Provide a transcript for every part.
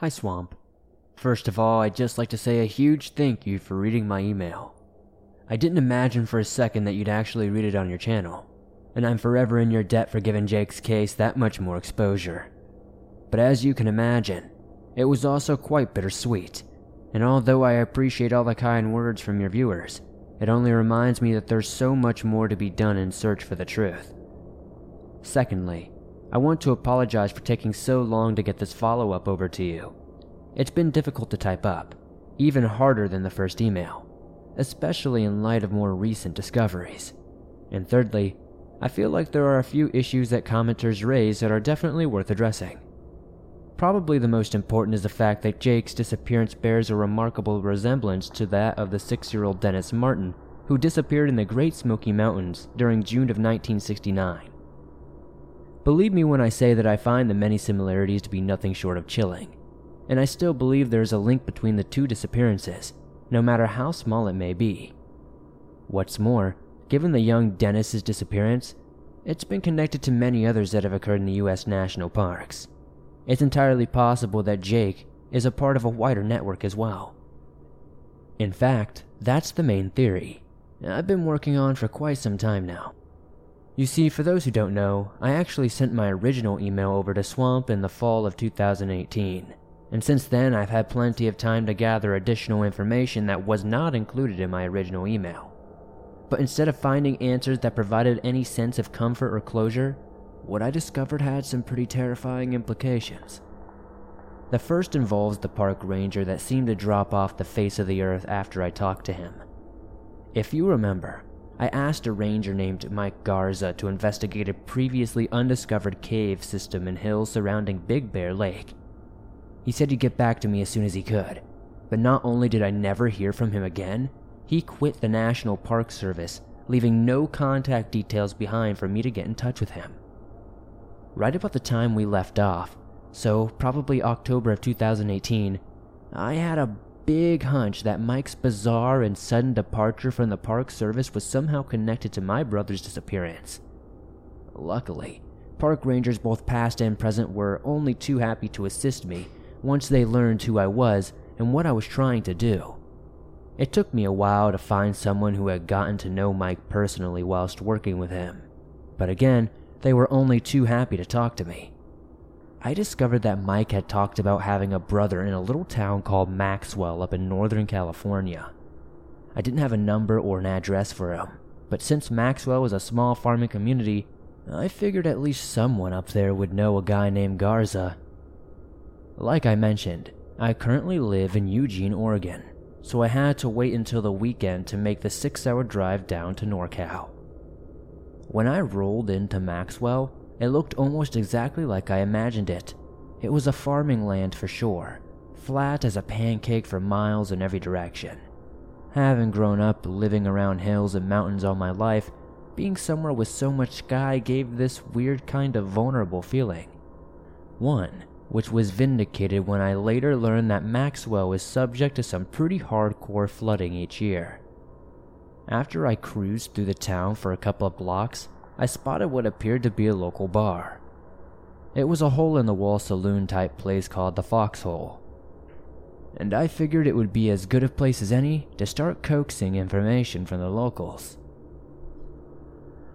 Hi, Swamp. First of all, I'd just like to say a huge thank you for reading my email. I didn't imagine for a second that you'd actually read it on your channel, and I'm forever in your debt for giving Jake's case that much more exposure. But as you can imagine, it was also quite bittersweet, and although I appreciate all the kind words from your viewers, it only reminds me that there's so much more to be done in search for the truth. Secondly, I want to apologize for taking so long to get this follow up over to you. It's been difficult to type up, even harder than the first email, especially in light of more recent discoveries. And thirdly, I feel like there are a few issues that commenters raise that are definitely worth addressing. Probably the most important is the fact that Jake's disappearance bears a remarkable resemblance to that of the six year old Dennis Martin, who disappeared in the Great Smoky Mountains during June of 1969. Believe me when I say that I find the many similarities to be nothing short of chilling, and I still believe there is a link between the two disappearances, no matter how small it may be. What's more, given the young Dennis's disappearance, it's been connected to many others that have occurred in the US national parks. It's entirely possible that Jake is a part of a wider network as well. In fact, that's the main theory I've been working on for quite some time now. You see, for those who don't know, I actually sent my original email over to Swamp in the fall of 2018, and since then I've had plenty of time to gather additional information that was not included in my original email. But instead of finding answers that provided any sense of comfort or closure, what I discovered had some pretty terrifying implications. The first involves the park ranger that seemed to drop off the face of the earth after I talked to him. If you remember, I asked a ranger named Mike Garza to investigate a previously undiscovered cave system in hills surrounding Big Bear Lake. He said he'd get back to me as soon as he could, but not only did I never hear from him again, he quit the National Park Service, leaving no contact details behind for me to get in touch with him. Right about the time we left off, so probably October of 2018, I had a big hunch that Mike's bizarre and sudden departure from the Park Service was somehow connected to my brother's disappearance. Luckily, park rangers both past and present were only too happy to assist me once they learned who I was and what I was trying to do. It took me a while to find someone who had gotten to know Mike personally whilst working with him, but again, they were only too happy to talk to me. I discovered that Mike had talked about having a brother in a little town called Maxwell up in Northern California. I didn't have a number or an address for him, but since Maxwell was a small farming community, I figured at least someone up there would know a guy named Garza. Like I mentioned, I currently live in Eugene, Oregon, so I had to wait until the weekend to make the six hour drive down to NorCal. When I rolled into Maxwell, it looked almost exactly like I imagined it. It was a farming land for sure, flat as a pancake for miles in every direction. Having grown up living around hills and mountains all my life, being somewhere with so much sky gave this weird kind of vulnerable feeling. One, which was vindicated when I later learned that Maxwell is subject to some pretty hardcore flooding each year. After I cruised through the town for a couple of blocks, I spotted what appeared to be a local bar. It was a hole in the wall saloon type place called the Foxhole. And I figured it would be as good a place as any to start coaxing information from the locals.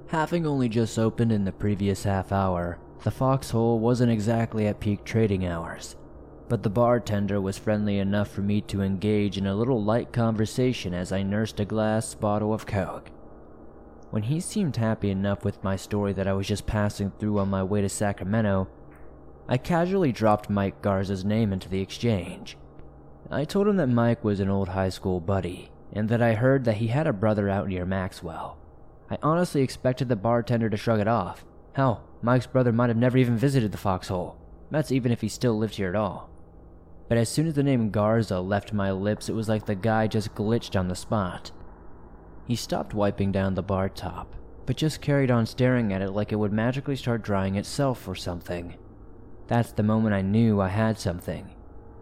Having only just opened in the previous half hour, the Foxhole wasn't exactly at peak trading hours, but the bartender was friendly enough for me to engage in a little light conversation as I nursed a glass bottle of Coke. When he seemed happy enough with my story that I was just passing through on my way to Sacramento, I casually dropped Mike Garza's name into the exchange. I told him that Mike was an old high school buddy, and that I heard that he had a brother out near Maxwell. I honestly expected the bartender to shrug it off. Hell, Mike's brother might have never even visited the foxhole. That's even if he still lived here at all. But as soon as the name Garza left my lips, it was like the guy just glitched on the spot. He stopped wiping down the bar top, but just carried on staring at it like it would magically start drying itself or something. That's the moment I knew I had something.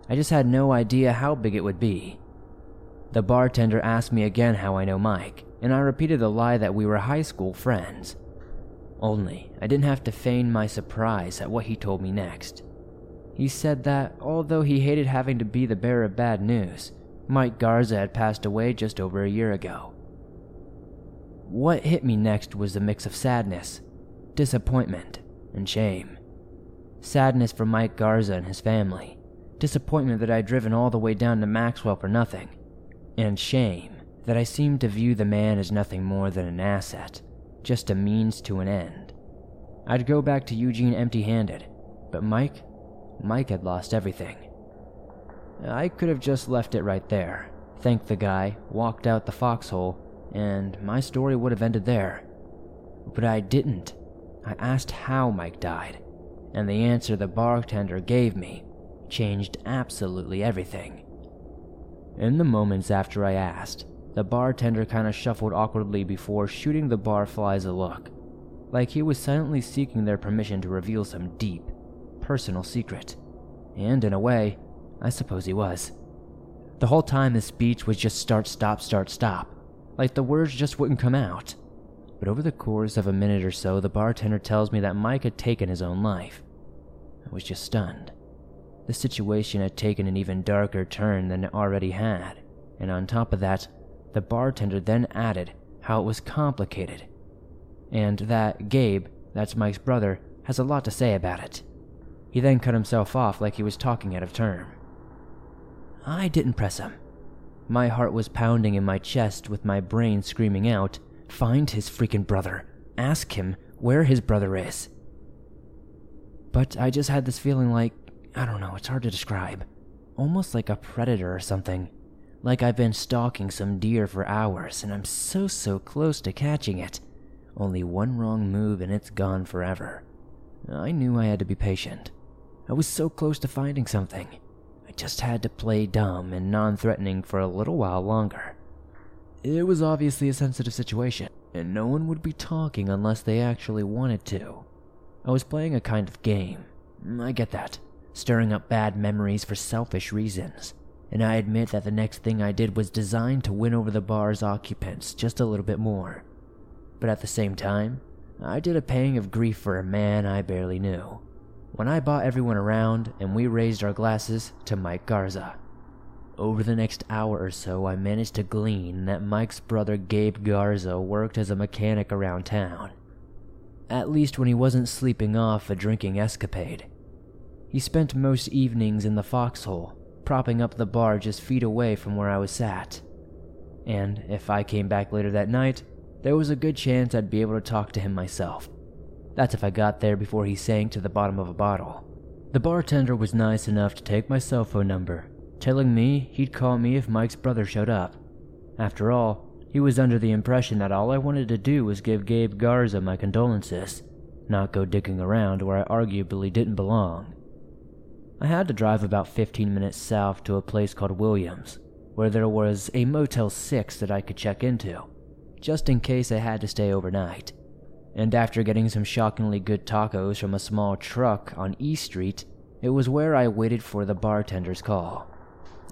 I just had no idea how big it would be. The bartender asked me again how I know Mike, and I repeated the lie that we were high school friends. Only, I didn't have to feign my surprise at what he told me next. He said that, although he hated having to be the bearer of bad news, Mike Garza had passed away just over a year ago. What hit me next was a mix of sadness, disappointment, and shame. Sadness for Mike Garza and his family, disappointment that I'd driven all the way down to Maxwell for nothing, and shame that I seemed to view the man as nothing more than an asset, just a means to an end. I'd go back to Eugene empty handed, but Mike, Mike had lost everything. I could have just left it right there, thanked the guy, walked out the foxhole, and my story would have ended there. But I didn't. I asked how Mike died, and the answer the bartender gave me changed absolutely everything. In the moments after I asked, the bartender kind of shuffled awkwardly before shooting the barflies a look, like he was silently seeking their permission to reveal some deep, personal secret. And in a way, I suppose he was. The whole time his speech was just start, stop, start, stop, like the words just wouldn't come out. But over the course of a minute or so, the bartender tells me that Mike had taken his own life. I was just stunned. The situation had taken an even darker turn than it already had, and on top of that, the bartender then added how it was complicated, and that Gabe, that's Mike's brother, has a lot to say about it. He then cut himself off like he was talking out of term. I didn't press him. My heart was pounding in my chest with my brain screaming out, Find his freaking brother. Ask him where his brother is. But I just had this feeling like, I don't know, it's hard to describe. Almost like a predator or something. Like I've been stalking some deer for hours and I'm so, so close to catching it. Only one wrong move and it's gone forever. I knew I had to be patient. I was so close to finding something. I just had to play dumb and non threatening for a little while longer. It was obviously a sensitive situation, and no one would be talking unless they actually wanted to. I was playing a kind of game. I get that. Stirring up bad memories for selfish reasons. And I admit that the next thing I did was designed to win over the bar's occupants just a little bit more. But at the same time, I did a pang of grief for a man I barely knew when I bought everyone around and we raised our glasses to Mike Garza. Over the next hour or so, I managed to glean that Mike's brother Gabe Garza worked as a mechanic around town. At least when he wasn't sleeping off a drinking escapade. He spent most evenings in the foxhole, propping up the bar just feet away from where I was sat. And if I came back later that night, there was a good chance I'd be able to talk to him myself. That's if I got there before he sank to the bottom of a bottle. The bartender was nice enough to take my cell phone number, telling me he'd call me if Mike's brother showed up. After all, he was under the impression that all I wanted to do was give Gabe Garza my condolences, not go digging around where I arguably didn't belong. I had to drive about 15 minutes south to a place called Williams, where there was a Motel 6 that I could check into, just in case I had to stay overnight and after getting some shockingly good tacos from a small truck on E Street, it was where I waited for the bartender's call.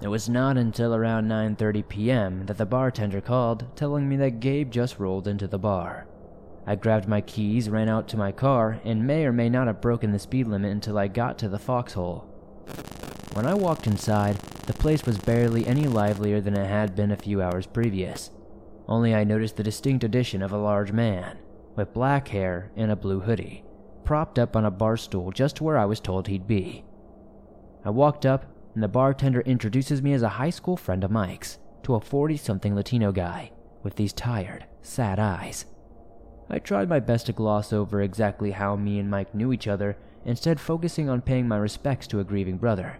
It was not until around 9:30 p.m. that the bartender called, telling me that Gabe just rolled into the bar. I grabbed my keys, ran out to my car, and may or may not have broken the speed limit until I got to the foxhole. When I walked inside, the place was barely any livelier than it had been a few hours previous. Only I noticed the distinct addition of a large man, with black hair and a blue hoodie, propped up on a bar stool just where I was told he'd be. I walked up, and the bartender introduces me as a high school friend of Mike's to a 40 something Latino guy with these tired, sad eyes. I tried my best to gloss over exactly how me and Mike knew each other, instead, focusing on paying my respects to a grieving brother.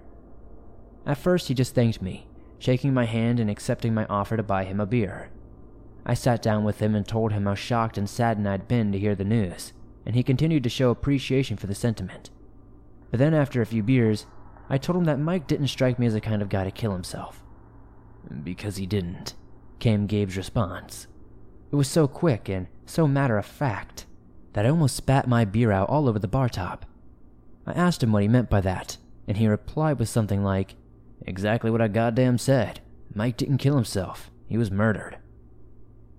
At first, he just thanked me, shaking my hand and accepting my offer to buy him a beer. I sat down with him and told him how shocked and saddened I'd been to hear the news, and he continued to show appreciation for the sentiment. But then, after a few beers, I told him that Mike didn't strike me as the kind of guy to kill himself. Because he didn't, came Gabe's response. It was so quick and so matter of fact that I almost spat my beer out all over the bar top. I asked him what he meant by that, and he replied with something like, Exactly what I goddamn said. Mike didn't kill himself, he was murdered.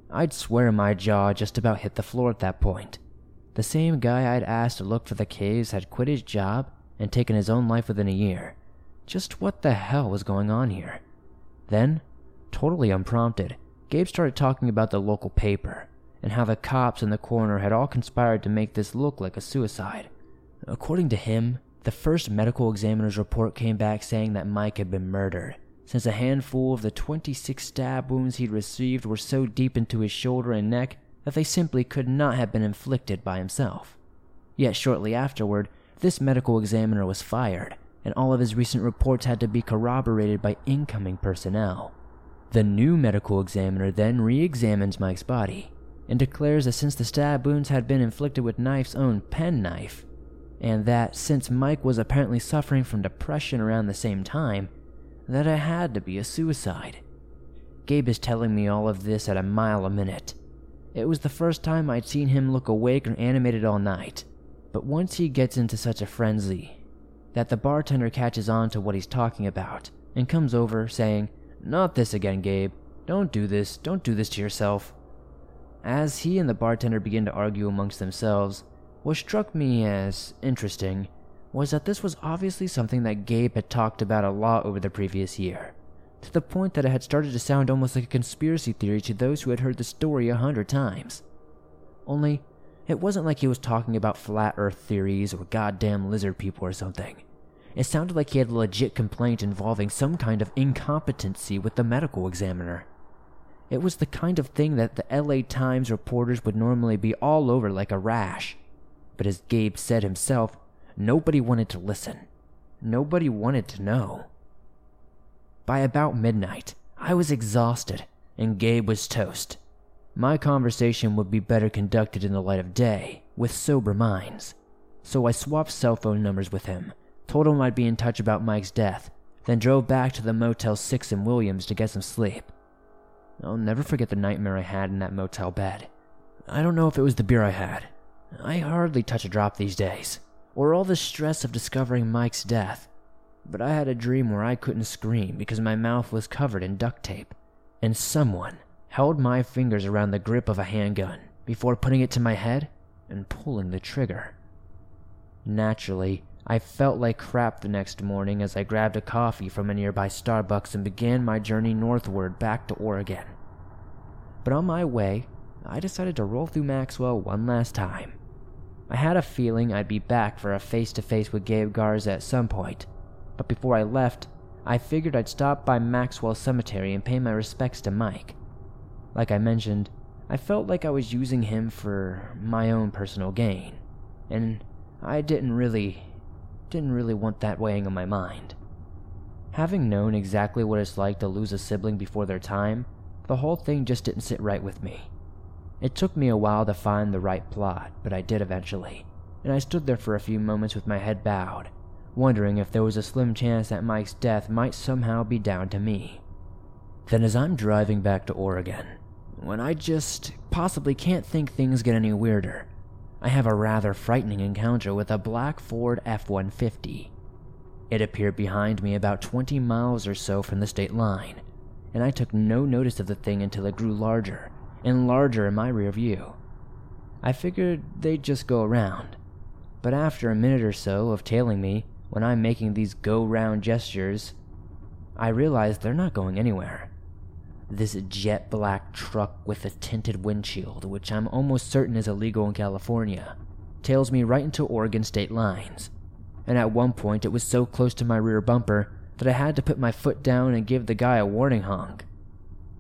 I'd swear my jaw just about hit the floor at that point. The same guy I'd asked to look for the caves had quit his job and taken his own life within a year. Just what the hell was going on here? Then, totally unprompted, Gabe started talking about the local paper and how the cops and the coroner had all conspired to make this look like a suicide. According to him, the first medical examiner's report came back saying that Mike had been murdered, since a handful of the 26 stab wounds he'd received were so deep into his shoulder and neck that they simply could not have been inflicted by himself. Yet shortly afterward, this medical examiner was fired, and all of his recent reports had to be corroborated by incoming personnel. The new medical examiner then re examines Mike's body and declares that since the stab wounds had been inflicted with Mike's own penknife, and that since Mike was apparently suffering from depression around the same time, that it had to be a suicide. Gabe is telling me all of this at a mile a minute. It was the first time I'd seen him look awake or animated all night, but once he gets into such a frenzy, that the bartender catches on to what he's talking about and comes over saying, Not this again, Gabe. Don't do this. Don't do this to yourself. As he and the bartender begin to argue amongst themselves, what struck me as interesting was that this was obviously something that Gabe had talked about a lot over the previous year, to the point that it had started to sound almost like a conspiracy theory to those who had heard the story a hundred times. Only, it wasn't like he was talking about flat earth theories or goddamn lizard people or something. It sounded like he had a legit complaint involving some kind of incompetency with the medical examiner. It was the kind of thing that the LA Times reporters would normally be all over like a rash. But as Gabe said himself, nobody wanted to listen. Nobody wanted to know. By about midnight, I was exhausted, and Gabe was toast. My conversation would be better conducted in the light of day, with sober minds. So I swapped cell phone numbers with him, told him I'd be in touch about Mike's death, then drove back to the Motel 6 in Williams to get some sleep. I'll never forget the nightmare I had in that motel bed. I don't know if it was the beer I had. I hardly touch a drop these days, or all the stress of discovering Mike's death. But I had a dream where I couldn't scream because my mouth was covered in duct tape, and someone held my fingers around the grip of a handgun before putting it to my head and pulling the trigger. Naturally, I felt like crap the next morning as I grabbed a coffee from a nearby Starbucks and began my journey northward back to Oregon. But on my way, I decided to roll through Maxwell one last time. I had a feeling I'd be back for a face to face with Gabe Garza at some point, but before I left, I figured I'd stop by Maxwell Cemetery and pay my respects to Mike. Like I mentioned, I felt like I was using him for my own personal gain, and I didn't really didn't really want that weighing on my mind. Having known exactly what it's like to lose a sibling before their time, the whole thing just didn't sit right with me. It took me a while to find the right plot, but I did eventually, and I stood there for a few moments with my head bowed, wondering if there was a slim chance that Mike's death might somehow be down to me. Then, as I'm driving back to Oregon, when I just possibly can't think things get any weirder, I have a rather frightening encounter with a black Ford F 150. It appeared behind me about 20 miles or so from the state line, and I took no notice of the thing until it grew larger and larger in my rear view. I figured they'd just go around, but after a minute or so of tailing me when I'm making these go round gestures, I realize they're not going anywhere. This jet black truck with a tinted windshield, which I'm almost certain is illegal in California, tails me right into Oregon state lines. And at one point, it was so close to my rear bumper that I had to put my foot down and give the guy a warning honk.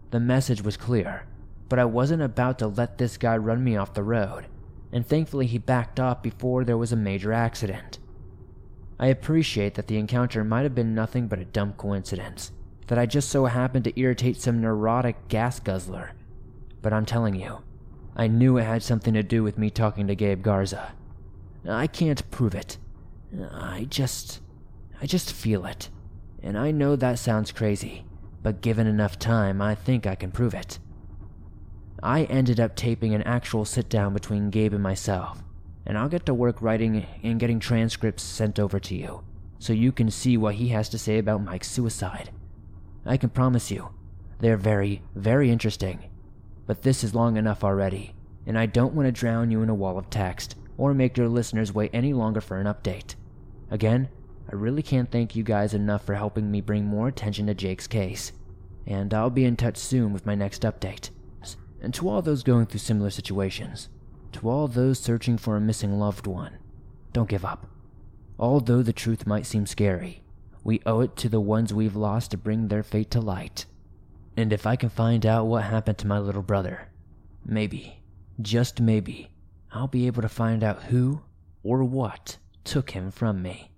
The message was clear, but I wasn't about to let this guy run me off the road, and thankfully he backed off before there was a major accident. I appreciate that the encounter might have been nothing but a dumb coincidence that I just so happened to irritate some neurotic gas guzzler. But I'm telling you, I knew it had something to do with me talking to Gabe Garza. I can't prove it. I just. I just feel it. And I know that sounds crazy, but given enough time, I think I can prove it. I ended up taping an actual sit down between Gabe and myself, and I'll get to work writing and getting transcripts sent over to you, so you can see what he has to say about Mike's suicide. I can promise you, they're very, very interesting. But this is long enough already, and I don't want to drown you in a wall of text or make your listeners wait any longer for an update. Again, I really can't thank you guys enough for helping me bring more attention to Jake's case, and I'll be in touch soon with my next update. And to all those going through similar situations, to all those searching for a missing loved one, don't give up. Although the truth might seem scary, we owe it to the ones we've lost to bring their fate to light. And if I can find out what happened to my little brother, maybe, just maybe, I'll be able to find out who or what took him from me.